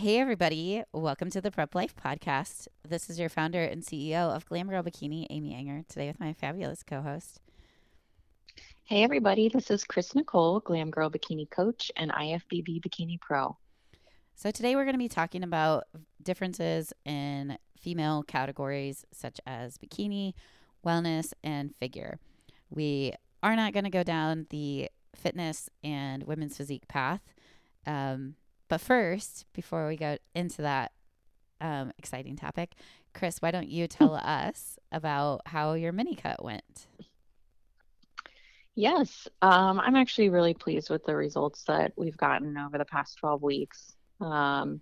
Hey, everybody. Welcome to the Prep Life Podcast. This is your founder and CEO of Glam Girl Bikini, Amy Ehinger, today with my fabulous co host. Hey, everybody. This is Chris Nicole, Glam Girl Bikini Coach and IFBB Bikini Pro. So, today we're going to be talking about differences in female categories such as bikini, wellness, and figure. We are not going to go down the fitness and women's physique path. Um, but first, before we go into that um, exciting topic, Chris, why don't you tell us about how your mini cut went? Yes, um, I'm actually really pleased with the results that we've gotten over the past 12 weeks. Um,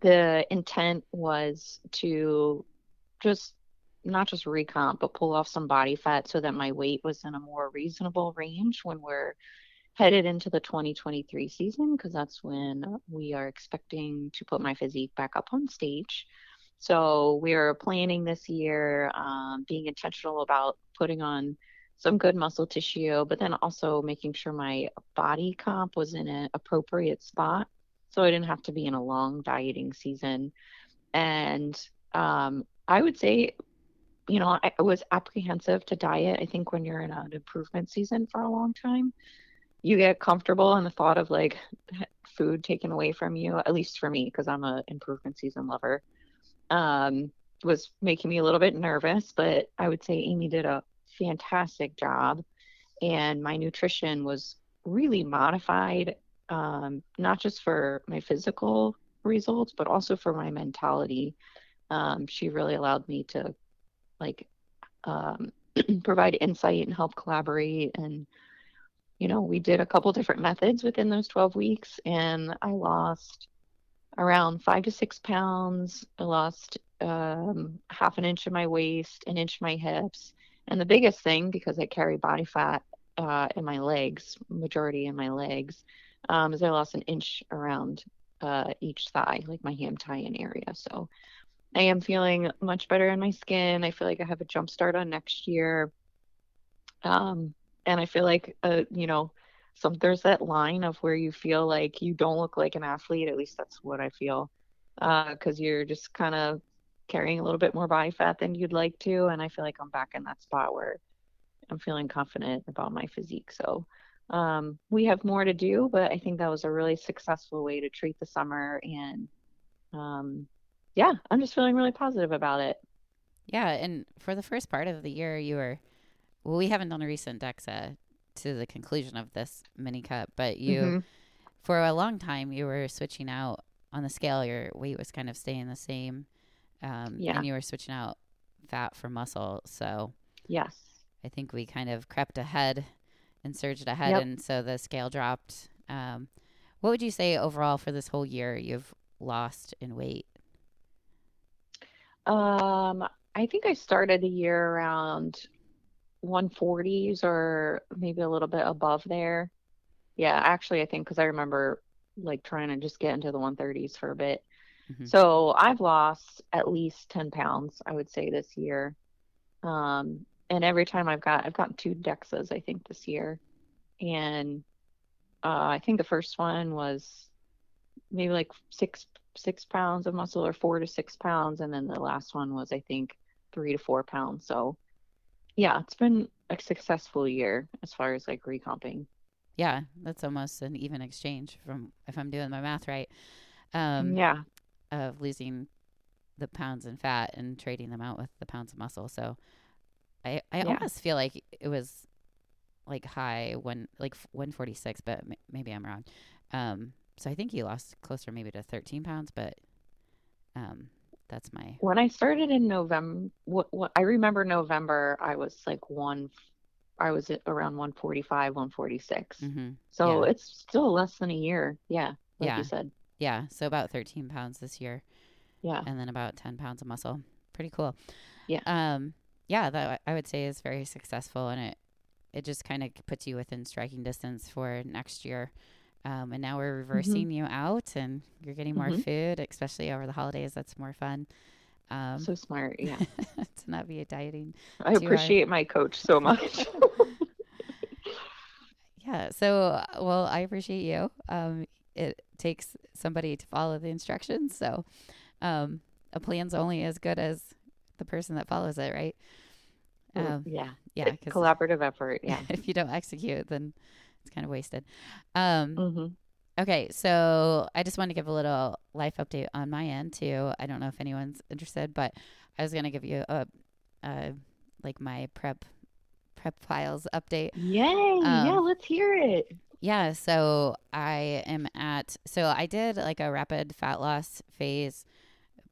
the intent was to just not just recomp, but pull off some body fat so that my weight was in a more reasonable range when we're headed into the 2023 season because that's when we are expecting to put my physique back up on stage. So we're planning this year, um, being intentional about putting on some good muscle tissue, but then also making sure my body comp was in an appropriate spot. So I didn't have to be in a long dieting season. And um, I would say, you know, I was apprehensive to diet. I think when you're in an improvement season for a long time, you get comfortable in the thought of like food taken away from you at least for me because i'm a improvement season lover um, was making me a little bit nervous but i would say amy did a fantastic job and my nutrition was really modified um, not just for my physical results but also for my mentality. Um, she really allowed me to like um, provide insight and help collaborate and you know, we did a couple different methods within those 12 weeks, and I lost around five to six pounds. I lost um, half an inch of my waist, an inch of my hips. And the biggest thing, because I carry body fat uh, in my legs, majority in my legs, um, is I lost an inch around uh, each thigh, like my ham tie-in area. So I am feeling much better in my skin. I feel like I have a jump start on next year. Um, and I feel like uh, you know, some there's that line of where you feel like you don't look like an athlete. At least that's what I feel, because uh, you're just kind of carrying a little bit more body fat than you'd like to, and I feel like I'm back in that spot where I'm feeling confident about my physique. So um, we have more to do, but I think that was a really successful way to treat the summer, and um, yeah, I'm just feeling really positive about it. Yeah, and for the first part of the year, you were well, we haven't done a recent DEXA to the conclusion of this mini cut, but you, mm-hmm. for a long time, you were switching out on the scale. Your weight was kind of staying the same, um, yeah. and you were switching out fat for muscle. So yes, I think we kind of crept ahead and surged ahead, yep. and so the scale dropped. Um, what would you say overall for this whole year you've lost in weight? Um, I think I started the year around 140s or maybe a little bit above there. Yeah, actually, I think because I remember like trying to just get into the 130s for a bit. Mm-hmm. So I've lost at least 10 pounds, I would say, this year. Um, and every time I've got, I've gotten two DEXAs, I think, this year. And uh, I think the first one was maybe like six six pounds of muscle or four to six pounds, and then the last one was I think three to four pounds. So yeah, it's been a successful year as far as like recomping. Yeah, that's almost an even exchange from if I'm doing my math right. Um, yeah, of losing the pounds and fat and trading them out with the pounds of muscle. So I I yeah. almost feel like it was like high one like 146, but m- maybe I'm wrong. Um, so I think you lost closer maybe to 13 pounds, but um, that's my. When I started in November, what, what I remember November, I was like one, I was at around 145, 146. Mm-hmm. So yeah. it's still less than a year. Yeah. Like yeah. you said. Yeah. So about 13 pounds this year. Yeah. And then about 10 pounds of muscle. Pretty cool. Yeah. Um, yeah, that I would say is very successful and it, it just kind of puts you within striking distance for next year. Um, and now we're mm-hmm. reversing mm-hmm. you out and you're getting more mm-hmm. food, especially over the holidays. That's more fun. Um, so smart. Yeah. to not be a dieting. I appreciate hard. my coach so much. yeah. So, well, I appreciate you. Um, it takes somebody to follow the instructions. So, um, a plan's only as good as the person that follows it, right? Um, yeah. Yeah. Collaborative effort. Yeah. if you don't execute, then it's kind of wasted. Um, mm-hmm. Okay, so I just want to give a little life update on my end too. I don't know if anyone's interested, but I was gonna give you a, a like my prep prep files update. Yay! Um, yeah, let's hear it. Yeah, so I am at so I did like a rapid fat loss phase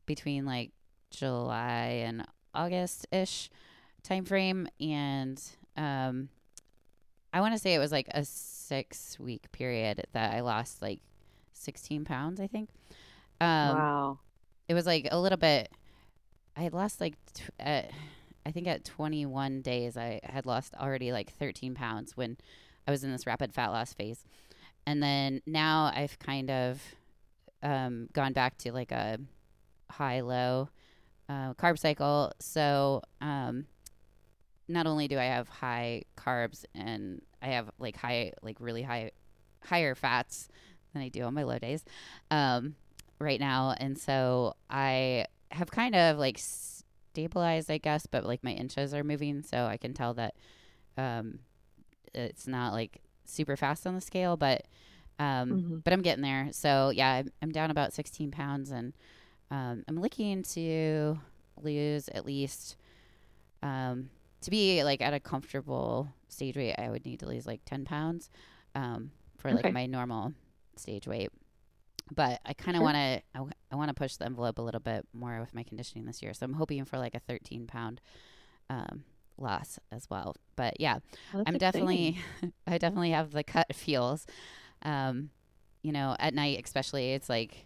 between like July and August ish time frame, and um, I want to say it was like a six week period that I lost like 16 pounds, I think. Um, wow. It was like a little bit, I had lost like, t- at, I think at 21 days, I had lost already like 13 pounds when I was in this rapid fat loss phase. And then now I've kind of um, gone back to like a high low uh, carb cycle. So, um, not only do I have high carbs and I have like high, like really high, higher fats than I do on my low days, um, right now, and so I have kind of like stabilized, I guess, but like my inches are moving, so I can tell that, um, it's not like super fast on the scale, but, um, mm-hmm. but I'm getting there. So yeah, I'm, I'm down about 16 pounds, and um, I'm looking to lose at least, um, to be like at a comfortable stage weight, I would need to lose like 10 pounds um, for okay. like my normal stage weight. But I kind of sure. want to, I, w- I want to push the envelope a little bit more with my conditioning this year. So I'm hoping for like a 13 pound um, loss as well. But yeah, I'm exciting. definitely, I definitely have the cut feels. Um, you know, at night, especially, it's like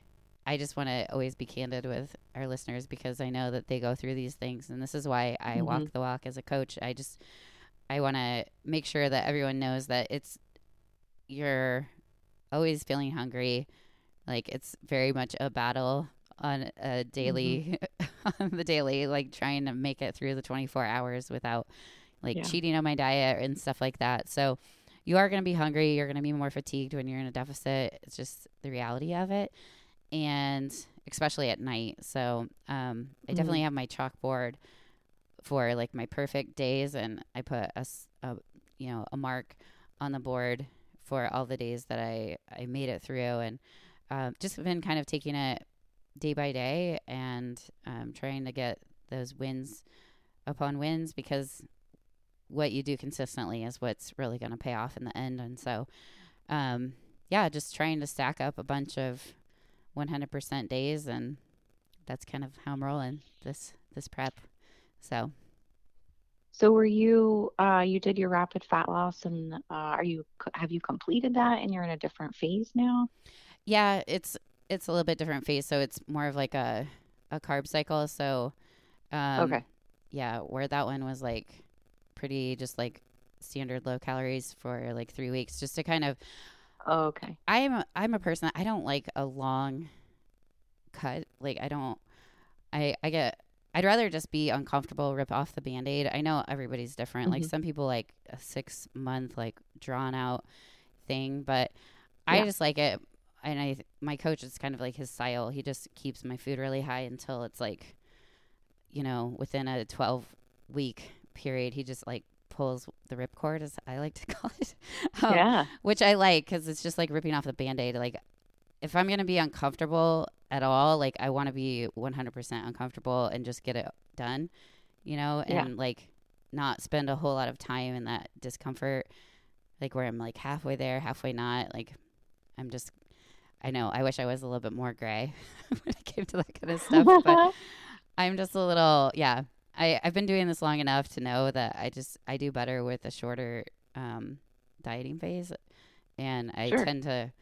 I just want to always be candid with our listeners because I know that they go through these things. And this is why I mm-hmm. walk the walk as a coach. I just, I want to make sure that everyone knows that it's, you're always feeling hungry. Like it's very much a battle on a daily, mm-hmm. on the daily, like trying to make it through the 24 hours without like yeah. cheating on my diet and stuff like that. So, you are going to be hungry. You're going to be more fatigued when you're in a deficit. It's just the reality of it and especially at night. So um, I mm-hmm. definitely have my chalkboard for like my perfect days, and I put a, a you know a mark on the board for all the days that I I made it through, and uh, just been kind of taking it day by day and um, trying to get those wins upon wins because what you do consistently is what's really going to pay off in the end. And so, um, yeah, just trying to stack up a bunch of 100% days and that's kind of how I'm rolling this this prep. So so were you uh you did your rapid fat loss and uh, are you have you completed that and you're in a different phase now? Yeah, it's it's a little bit different phase so it's more of like a a carb cycle so um Okay. Yeah, where that one was like pretty just like standard low calories for like 3 weeks just to kind of Oh, okay. I'm a, I'm a person I don't like a long cut. Like I don't I I get I'd rather just be uncomfortable, rip off the band-aid. I know everybody's different. Mm-hmm. Like some people like a 6 month like drawn out thing, but yeah. I just like it and I my coach is kind of like his style. He just keeps my food really high until it's like you know, within a 12 week period, he just like pulls the ripcord, as I like to call it. um, yeah. Which I like because it's just like ripping off the band aid. Like, if I'm going to be uncomfortable at all, like, I want to be 100% uncomfortable and just get it done, you know, and yeah. like not spend a whole lot of time in that discomfort, like where I'm like halfway there, halfway not. Like, I'm just, I know, I wish I was a little bit more gray when it came to that kind of stuff, but I'm just a little, yeah, I, I've been doing this long enough to know that I just I do better with a shorter um, dieting phase, and I sure. tend to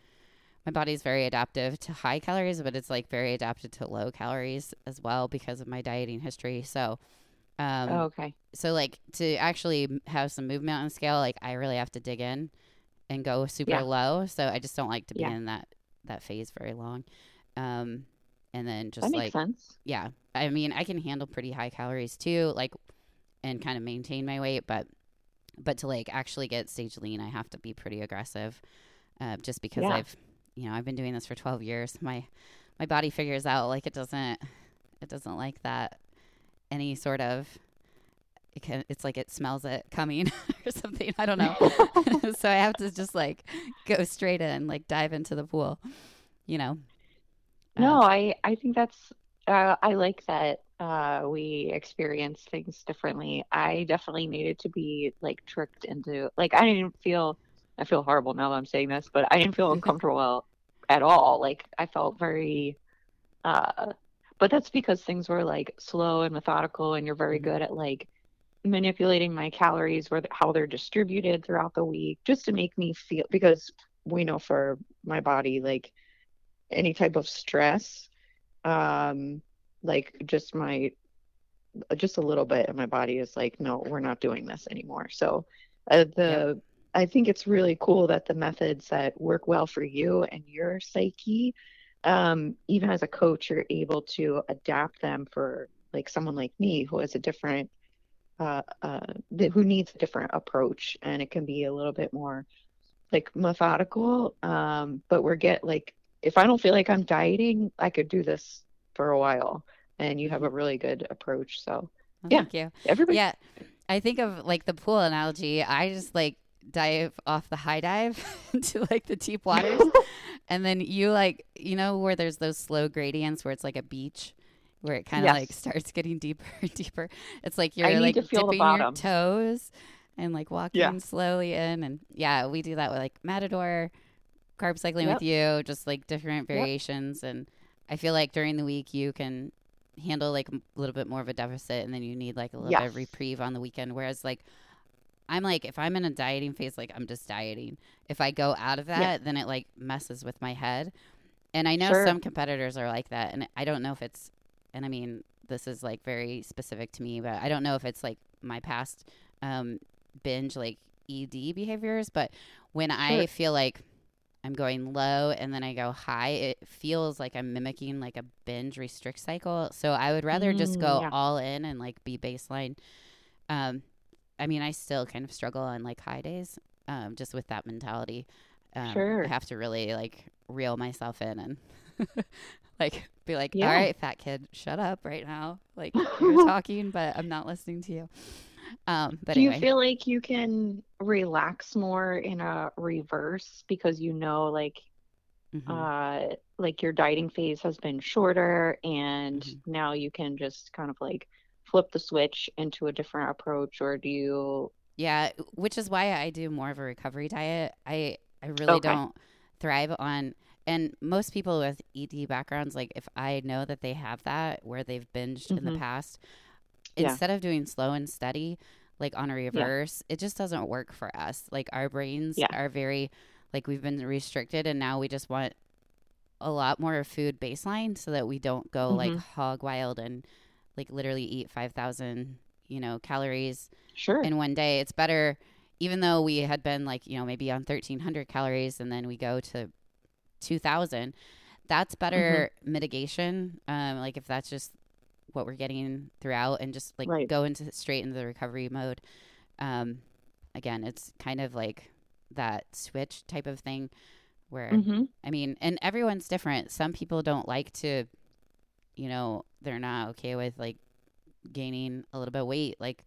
my body's very adaptive to high calories, but it's like very adapted to low calories as well because of my dieting history. So, um, oh, okay. So like to actually have some movement on scale, like I really have to dig in and go super yeah. low. So I just don't like to be yeah. in that that phase very long. Um, and then just that like sense. yeah i mean i can handle pretty high calories too like and kind of maintain my weight but but to like actually get stage lean i have to be pretty aggressive uh, just because yeah. i've you know, I've been doing this for 12 years. My my body figures out like it doesn't it doesn't like that any sort of it can, it's like it smells it coming or something. I don't know. so I have to just like go straight in, like dive into the pool, you know. No, Uh, I I think that's uh, I like that uh, we experience things differently. I definitely needed to be like tricked into like I didn't feel I feel horrible now that I'm saying this, but I didn't feel uncomfortable at all. Like I felt very uh but that's because things were like slow and methodical and you're very Mhm. good at like manipulating my calories where how they're distributed throughout the week just to make me feel because we know for my body like any type of stress um like just my just a little bit of my body is like no we're not doing this anymore. So uh, the i think it's really cool that the methods that work well for you and your psyche um even as a coach you're able to adapt them for like someone like me who has a different uh, uh who needs a different approach and it can be a little bit more like methodical um but we're get like if i don't feel like i'm dieting i could do this for a while and you have a mm-hmm. really good approach so well, yeah. Thank you. everybody Yeah. I think of like the pool analogy. I just like dive off the high dive into like the deep waters. and then you like, you know, where there's those slow gradients where it's like a beach where it kind of like starts getting deeper and deeper. It's like you're like to dipping your toes and like walking Yeah. slowly in. And yeah, we do that with like Matador, carb cycling with you, just like different variations. And I feel like during the week you can handle like a little bit more of a deficit and then you need like a little bit of reprieve on the weekend. Whereas like I'm like if I'm in a dieting phase, like I'm just dieting. If I go out of that, Yeah. then it like messes with my head. And I know Sure. some competitors are like that, and I don't know if it's. And I mean, this is like very specific to me, but I don't know if it's like my past um, binge like ED behaviors. But when I feel like I'm going low and then I go high, it feels like I'm mimicking like a binge restrict cycle. So I would rather just Mm, go yeah. all in and like be baseline. Um, I mean, I still kind of struggle on like high days, um, just with that mentality. Um, Sure. I have to really like reel myself in and like be like, Yeah. all right, fat kid, shut up right now. Like you're talking, but I'm not listening to you. Um, but do you feel like you can relax more in a reverse because you know like mhm. uh like your dieting phase has been shorter and Mhm. now you can just kind of like flip the switch into a different approach or do you Yeah, which is why I do more of a recovery diet. I I really Okay. don't thrive on and most people with ED backgrounds like if I know that they have that where they've binged in the Mhm. past Yeah. instead of doing slow and steady like on a reverse, it just doesn't work for us. Like our brains Yeah. are very like we've been restricted and now we just want a lot more food baseline so that we don't go like Mhm. hog wild and like literally eat 5000, you know, calories sure in one day. It's better, even though we had been like, you know, maybe on 1300 calories and then we go to 2000. That's better mitigation. Um, like if that's just what we're getting throughout and just like Right. go into straight into the recovery mode. Um, again, it's kind of like that switch type of thing where hmm I mean, and everyone's different. Some people don't like to, you know, they're not okay with like gaining a little bit of weight like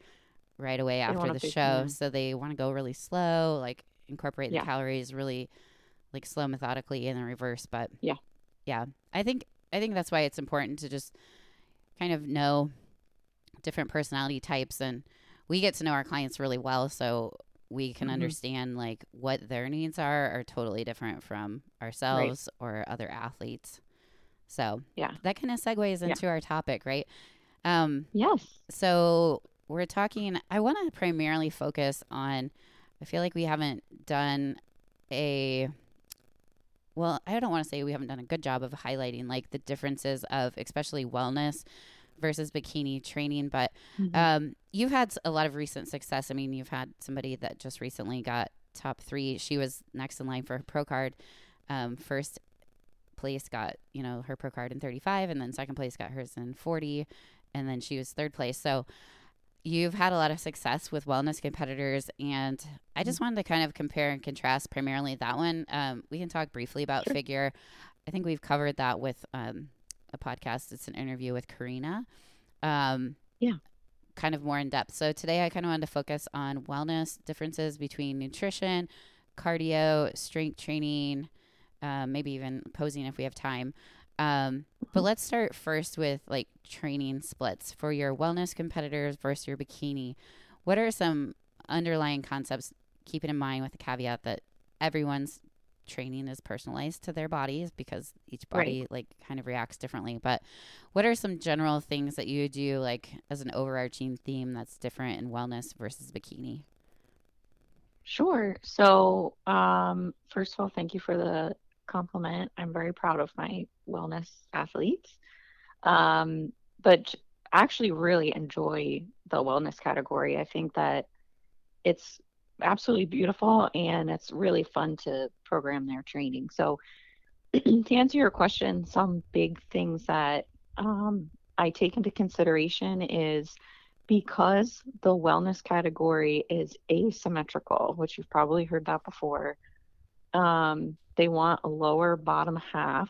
right away after the show. yeah. So they want to go really slow, like incorporate Yeah. the calories really like slow methodically in the reverse. But Yeah. yeah, I think I think that's why it's important to just kind of know different personality types and we get to know our clients really well so we can Mhm. understand like what their needs are are totally different from ourselves or other athletes so Yeah. that kind of segues Yeah. into our topic right um yes so we're talking i want to primarily focus on i feel like we haven't done a well i don't want to say we haven't done a good job of highlighting like the differences of especially wellness versus bikini training but Mhm. um, you've had a lot of recent success. I mean you've had somebody that just recently got top three. She was next in line for her pro card. Um, first place got you know her pro card in 35 and then second place got hers in 40 and then she was third place. So you've had a lot of success with wellness competitors, and I just wanted to kind of compare and contrast primarily that one. Um, we can talk briefly about Sure. figure. I think we've covered that with um, a podcast. It's an interview with Karina. Um, Yeah. Kind of more in depth. So today I kind of wanted to focus on wellness differences between nutrition, cardio, strength training, um, maybe even posing if we have time. Um, but let's start first with like training splits for your wellness competitors versus your bikini. What are some underlying concepts, keeping in mind with the caveat that everyone's training is personalized to their bodies because each Right. body like kind of reacts differently. But what are some general things that you do like as an overarching theme that's different in wellness versus bikini? Sure. So, um, first of all, thank you for the compliment. I'm very proud of my wellness athletes. Um, but actually really enjoy the wellness category. I think that it's absolutely beautiful and it's really fun to program their training. So, to answer your question, some big things that um, I take into consideration is because the wellness category is asymmetrical, which you've probably heard that before. Um, they want a lower bottom half.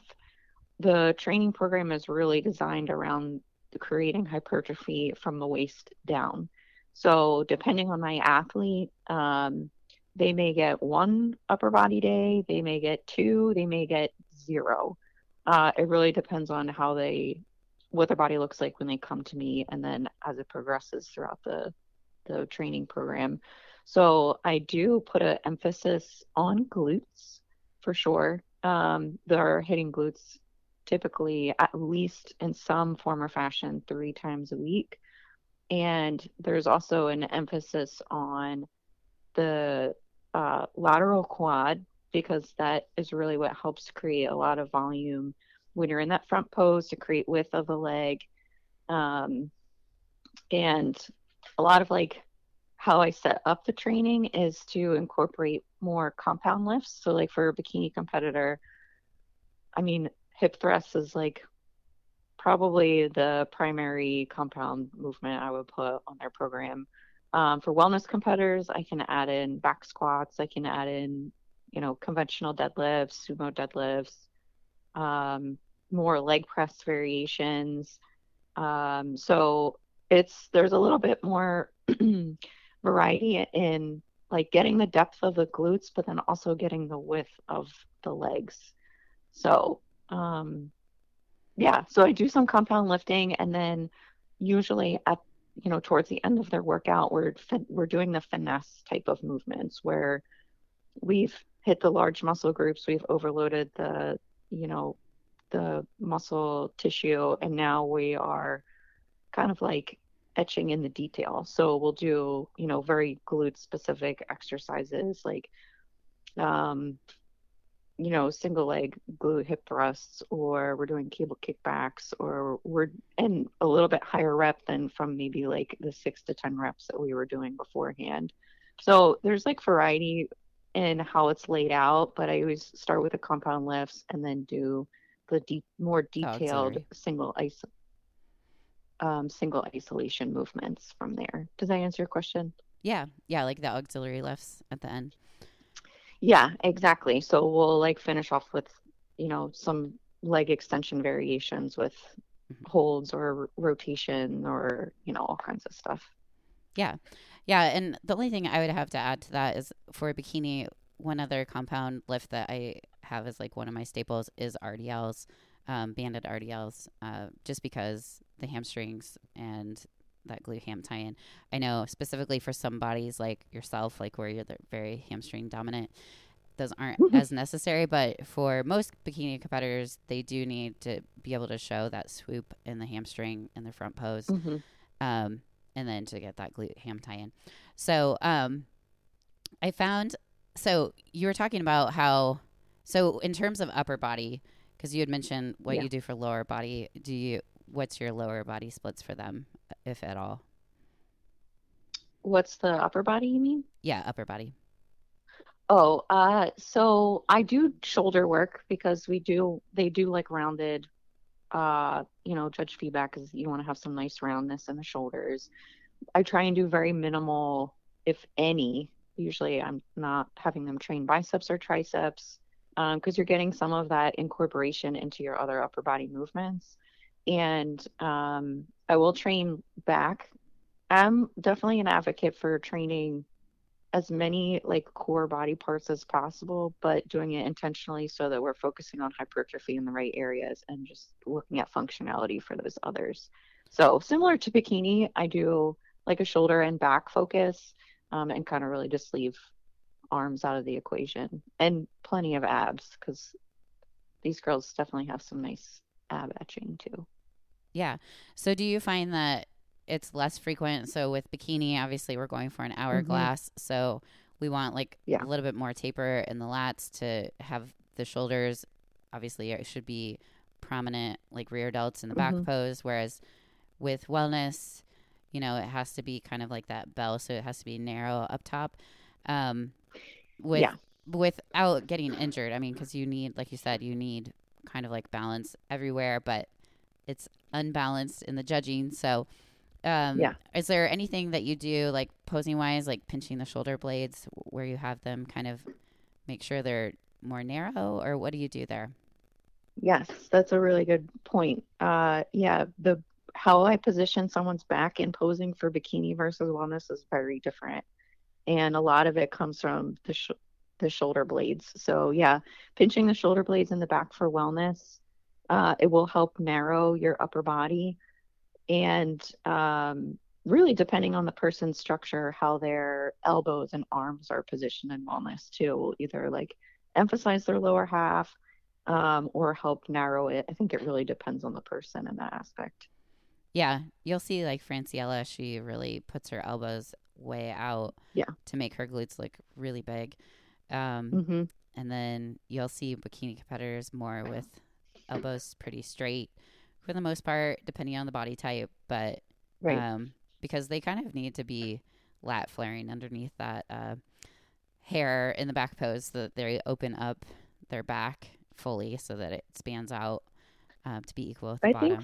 The training program is really designed around creating hypertrophy from the waist down. So, depending on my athlete, um, they may get one upper body day, they may get two, they may get zero. Uh, it really depends on how they, what their body looks like when they come to me, and then as it progresses throughout the the training program. So I do put an emphasis on glutes for sure. Um, they're hitting glutes typically at least in some form or fashion three times a week. And there's also an emphasis on the uh, lateral quad because that is really what helps create a lot of volume when you're in that front pose to create width of the leg. Um, and a lot of like how I set up the training is to incorporate more compound lifts. So, like for a bikini competitor, I mean, hip thrusts is like probably the primary compound movement I would put on their program. Um, for wellness competitors, I can add in back squats. I can add in, you know, conventional deadlifts, sumo deadlifts, um, more leg press variations. Um, so it's there's a little bit more variety in like getting the depth of the glutes, but then also getting the width of the legs. So um, yeah, so I do some compound lifting, and then usually at you know towards the end of their workout, we're we're doing the finesse type of movements where we've hit the large muscle groups, we've overloaded the you know the muscle tissue, and now we are kind of like etching in the detail. So we'll do you know very glute specific exercises like um you know, single leg glute hip thrusts, or we're doing cable kickbacks, or we're in a little bit higher rep than from maybe like the six to 10 reps that we were doing beforehand. So there's like variety in how it's laid out, but I always start with the compound lifts and then do the deep, more detailed auxiliary. single ice, um, single isolation movements from there. Does that answer your question? Yeah, yeah, like the auxiliary lifts at the end. Yeah, exactly. So we'll like finish off with, you know, some leg extension variations with Mhm. holds or rotation or, you know, all kinds of stuff. Yeah. Yeah. And the only thing I would have to add to that is for a bikini, one other compound lift that I have as like one of my staples is RDLs, um, banded RDLs, uh, just because the hamstrings and that glute ham tie in. I know specifically for some bodies like yourself, like where you're very hamstring dominant, those aren't Mhm. as necessary. But for most bikini competitors, they do need to be able to show that swoop in the hamstring in the front pose hmm um, and then to get that glute ham tie in. So um, I found so you were talking about how so in terms of upper body because you had mentioned what Yeah. you do for lower body. Do you what's your lower body splits for them, if at all? What's the upper body you mean? Yeah, upper body. Oh, uh, so I do shoulder work because we do, they do like rounded, uh, you know, judge feedback because you want to have some nice roundness in the shoulders. I try and do very minimal, if any. Usually, I'm not having them train biceps or triceps because um, you're getting some of that incorporation into your other upper body movements. And um, I will train back. I'm definitely an advocate for training as many like core body parts as possible, but doing it intentionally so that we're focusing on hypertrophy in the right areas and just looking at functionality for those others. So similar to bikini, I do like a shoulder and back focus um, and kind of really just leave arms out of the equation and plenty of abs because these girls definitely have some nice ab etching too. Yeah. So do you find that it's less frequent. So with bikini, obviously we're going for an hourglass. Mm-hmm. So we want like yeah. a little bit more taper in the lats to have the shoulders. Obviously, it should be prominent, like rear delts in the back mm-hmm. pose. Whereas with wellness, you know, it has to be kind of like that bell, so it has to be narrow up top. Um, with yeah. without getting injured. I mean, because you need, like you said, you need kind of like balance everywhere, but it's unbalanced in the judging. So um, yeah. Is there anything that you do, like posing wise, like pinching the shoulder blades, where you have them kind of make sure they're more narrow, or what do you do there? Yes, that's a really good point. Uh, yeah, the how I position someone's back in posing for bikini versus wellness is very different, and a lot of it comes from the sh- the shoulder blades. So yeah, pinching the shoulder blades in the back for wellness, uh, it will help narrow your upper body. And um, really depending on the person's structure how their elbows and arms are positioned in wellness too will either like emphasize their lower half um, or help narrow it. I think it really depends on the person in that aspect. Yeah you'll see like Francielle she really puts her elbows way out yeah to make her glutes look really big um, mm-hmm. and then you'll see bikini competitors more with elbows pretty straight for the most part, depending on the body type, but right. um, because they kind of need to be lat flaring underneath that uh, hair in the back pose so that they open up their back fully so that it spans out um, to be equal with the I bottom. Think,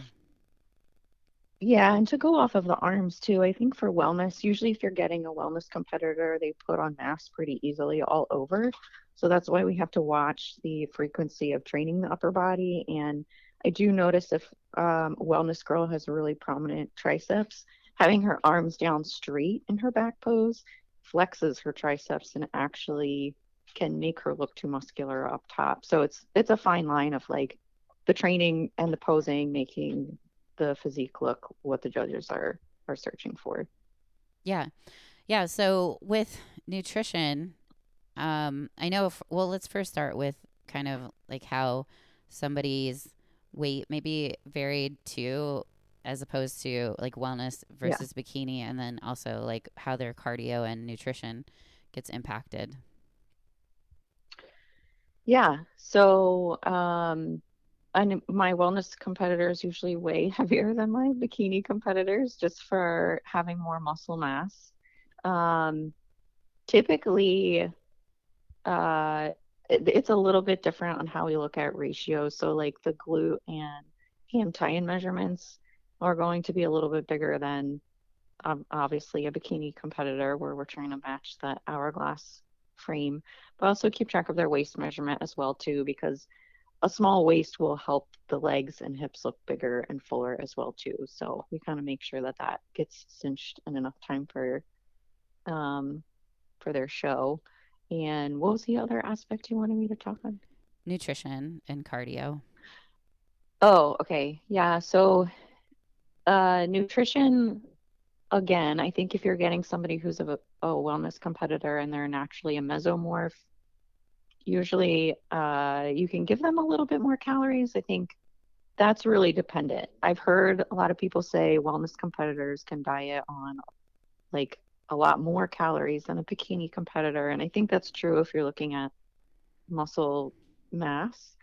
yeah, and to go off of the arms too, I think for wellness, usually if you're getting a wellness competitor, they put on masks pretty easily all over. So that's why we have to watch the frequency of training the upper body and I do notice if um, Wellness Girl has really prominent triceps, having her arms down straight in her back pose flexes her triceps and actually can make her look too muscular up top. So it's it's a fine line of like the training and the posing making the physique look what the judges are are searching for. Yeah. Yeah, so with nutrition, um I know if, well let's first start with kind of like how somebody's weight maybe varied too as opposed to like wellness versus yeah. bikini and then also like how their cardio and nutrition gets impacted yeah so um and my wellness competitors usually way heavier than my bikini competitors just for having more muscle mass um typically uh it, it's a little bit different on how we look at ratios. So like the glute and ham tie-in measurements are going to be a little bit bigger than um, obviously a bikini competitor where we're trying to match that hourglass frame, but also keep track of their waist measurement as well too because a small waist will help the legs and hips look bigger and fuller as well too. So we kind of make sure that that gets cinched in enough time for um, for their show. And what was the other aspect you wanted me to talk on? Nutrition and cardio. Oh, okay. Yeah. So, uh, nutrition, again, I think if you're getting somebody who's a, a wellness competitor and they're naturally a mesomorph, usually uh, you can give them a little bit more calories. I think that's really dependent. I've heard a lot of people say wellness competitors can diet on like a lot more calories than a bikini competitor. And I think that's true if you're looking at muscle mass.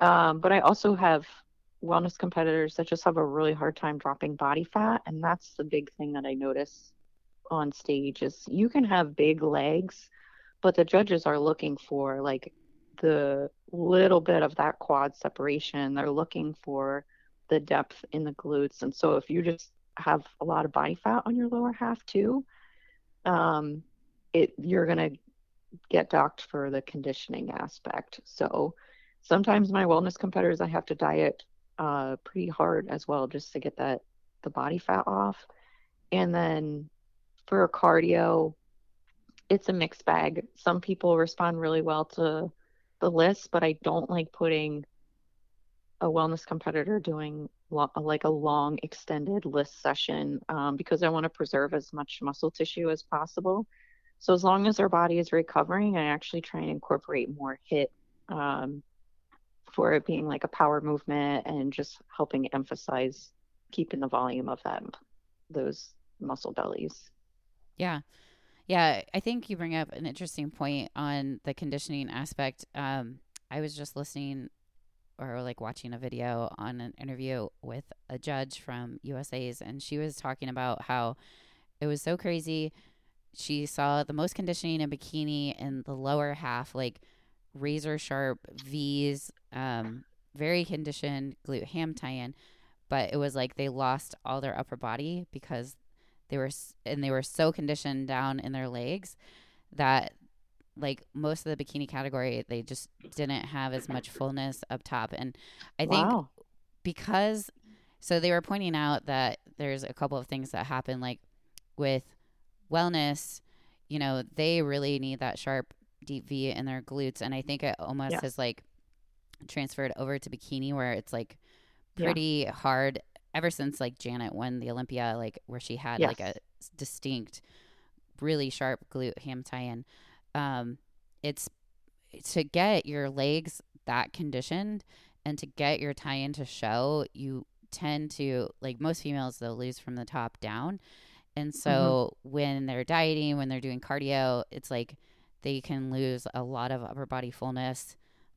Um, but I also have wellness competitors that just have a really hard time dropping body fat. And that's the big thing that I notice on stage is you can have big legs, but the judges are looking for like the little bit of that quad separation. They're looking for the depth in the glutes. And so if you just have a lot of body fat on your lower half too, um, it you're gonna get docked for the conditioning aspect. So sometimes my wellness competitors I have to diet uh, pretty hard as well just to get that the body fat off. And then for cardio, it's a mixed bag. Some people respond really well to the LISS, but I don't like putting a wellness competitor doing lo- like a long extended LISS session um, because I want to preserve as much muscle tissue as possible. So as long as their body is recovering, I actually try and incorporate more HIIT um, for it being like a power movement and just helping emphasize keeping the volume of that those muscle bellies. Yeah. Yeah, I think you bring up an interesting point on the conditioning aspect. Um, I was just listening or like watching a video on an interview with a judge from USA's, and she was talking about how it was so crazy. She saw the most conditioning in bikini in the lower half, like razor sharp V's, um, very conditioned glute ham tie in, but it was like they lost all their upper body because they were and they were so conditioned down in their legs that like most of the bikini category they just didn't have as much fullness up top and i think Wow. because so they were pointing out that there's a couple of things that happen like with wellness you know they really need that sharp deep v in their glutes and i think it almost Yes. has like transferred over to bikini where it's like Yeah. pretty hard ever since like janet won the olympia like where she had like a distinct really sharp glute ham tie-in um it's to get your legs that conditioned and to get your tie-in to show you tend to like most females they'll lose from the top down. And so when they're dieting when they're doing cardio it's like they can lose a lot of upper body fullness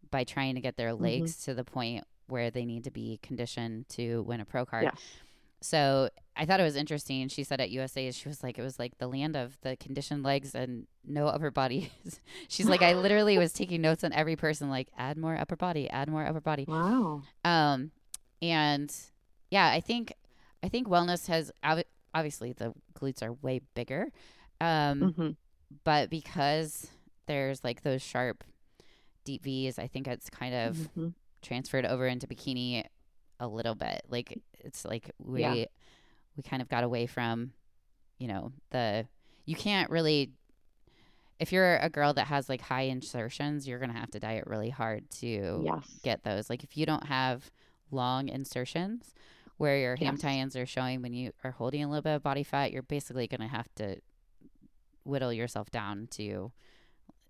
by trying to get their legs to the point where they need to be conditioned to win a pro card Yes. so I thought it was interesting. She said at USA, she was like, it was like the land of the conditioned legs and no upper body. She's like, I literally was taking notes on every person, like, add more upper body, add more upper body. Wow. Um, and yeah, I think, I think wellness has ob- obviously the glutes are way bigger, um, hmm but because there's like those sharp deep V's, I think it's kind of hmm transferred over into bikini a little bit. Like it's like we Yeah. we kind of got away from, you know, the you can't really if you're a girl that has like high insertions, you're gonna have to diet really hard to Yes. get those. Like if you don't have long insertions where your ham Yes. tie-ins are showing when you are holding a little bit of body fat, you're basically gonna have to whittle yourself down to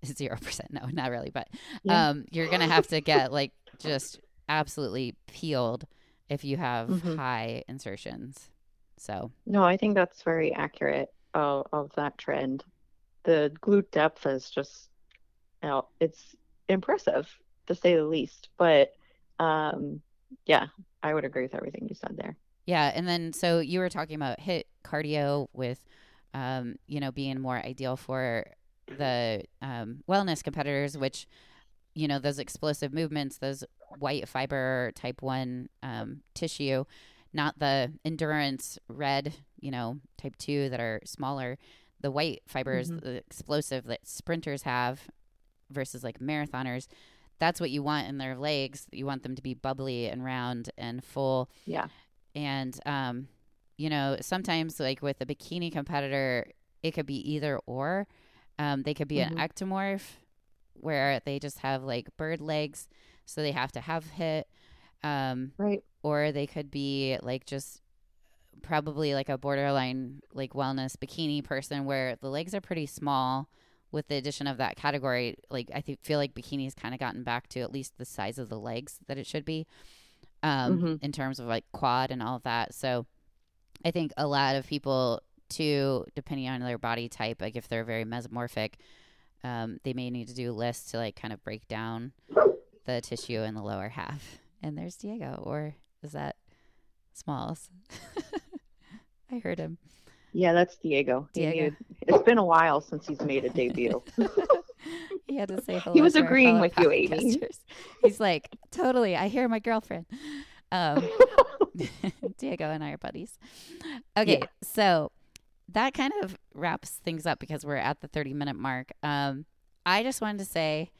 zero percent. No, not really, but Yeah. um, you're gonna have to get like just absolutely peeled if you have Mhm. high insertions. So No, I think that's very accurate of, of that trend. The glute depth is just, you know, it's impressive to say the least. But um, yeah, I would agree with everything you said there. yeah, and then so you were talking about HIIT cardio with, um, you know, being more ideal for the um, wellness competitors, which you know those explosive movements, those white fiber type one um, tissue, not the endurance red, you know, type two that are smaller. The white fibers, Mhm. the explosive that sprinters have versus like marathoners. That's what you want in their legs. You want them to be bubbly and round and full. Yeah. And um, you know, sometimes like with a bikini competitor, it could be either or. Um, they could be Mhm. an ectomorph where they just have like bird legs, so they have to have HIIT. Um, Right. or they could be like just probably like a borderline like wellness bikini person where the legs are pretty small with the addition of that category like i think feel like bikinis kind of gotten back to at least the size of the legs that it should be um Mhm. in terms of like quad and all of that so i think a lot of people too depending on their body type like if they're very mesomorphic um they may need to do lists to like kind of break down the tissue in the lower half and there's diego or is that smalls i heard him Yeah, that's Diego. Diego. it's been a while since he's made a debut. he had to say hello. He was to agreeing with you, Amy. He's like, totally. I hear my girlfriend. Um, Diego and I are buddies. Okay, yeah. so that kind of wraps things up because we're at the 30 minute mark. Um, I just wanted to say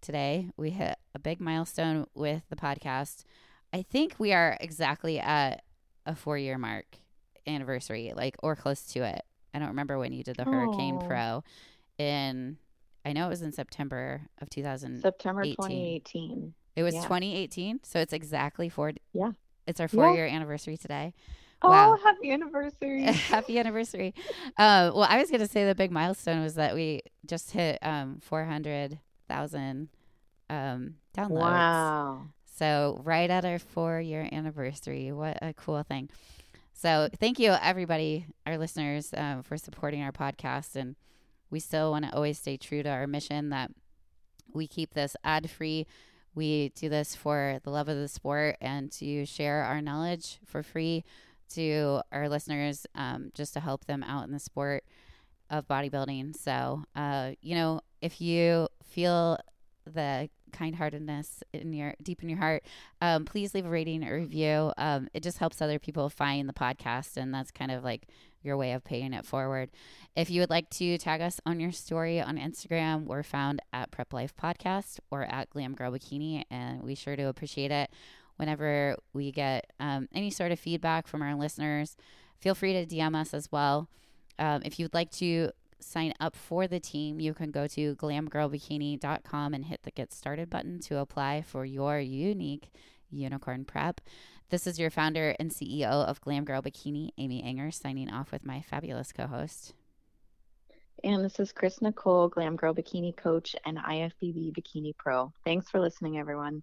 today we hit a big milestone with the podcast. I think we are exactly at a four year mark anniversary, like or close to it. I don't remember when you did the Hurricane oh. Pro in I know it was in September of 2000. September 2018. It was yeah. 2018, so it's exactly four. Yeah, it's our four yeah. year anniversary today. Oh, wow. happy anniversary! happy anniversary. Uh, well, I was going to say the big milestone was that we just hit um, 400,000 um, downloads. Wow! So right at our four year anniversary, what a cool thing! So thank you, everybody, our listeners, um, for supporting our podcast and we still want to always stay true to our mission that we keep this ad free. We do this for the love of the sport and to share our knowledge for free to our listeners, um, just to help them out in the sport of bodybuilding. So, uh, you know, if you feel the kind-heartedness in your deep in your heart um, please leave a rating or review um, it just helps other people find the podcast and that's kind of like your way of paying it forward. If you would like to tag us on your story on Instagram, we're found at Prep Life Podcast or at Glam Girl Bikini, and we sure do appreciate it. Whenever we get um, any sort of feedback from our listeners, feel free to DM us as well. Um, if you'd like to sign up for the team, you can go to glamgirlbikini.com and hit the Get Started button to apply for your unique unicorn prep. This is your founder and CEO of Glam Girl Bikini, Amy Ehinger, signing off with my fabulous co host. And this is Chris Nicole, Glam Girl Bikini Coach and IFBB Bikini Pro. Thanks for listening, everyone.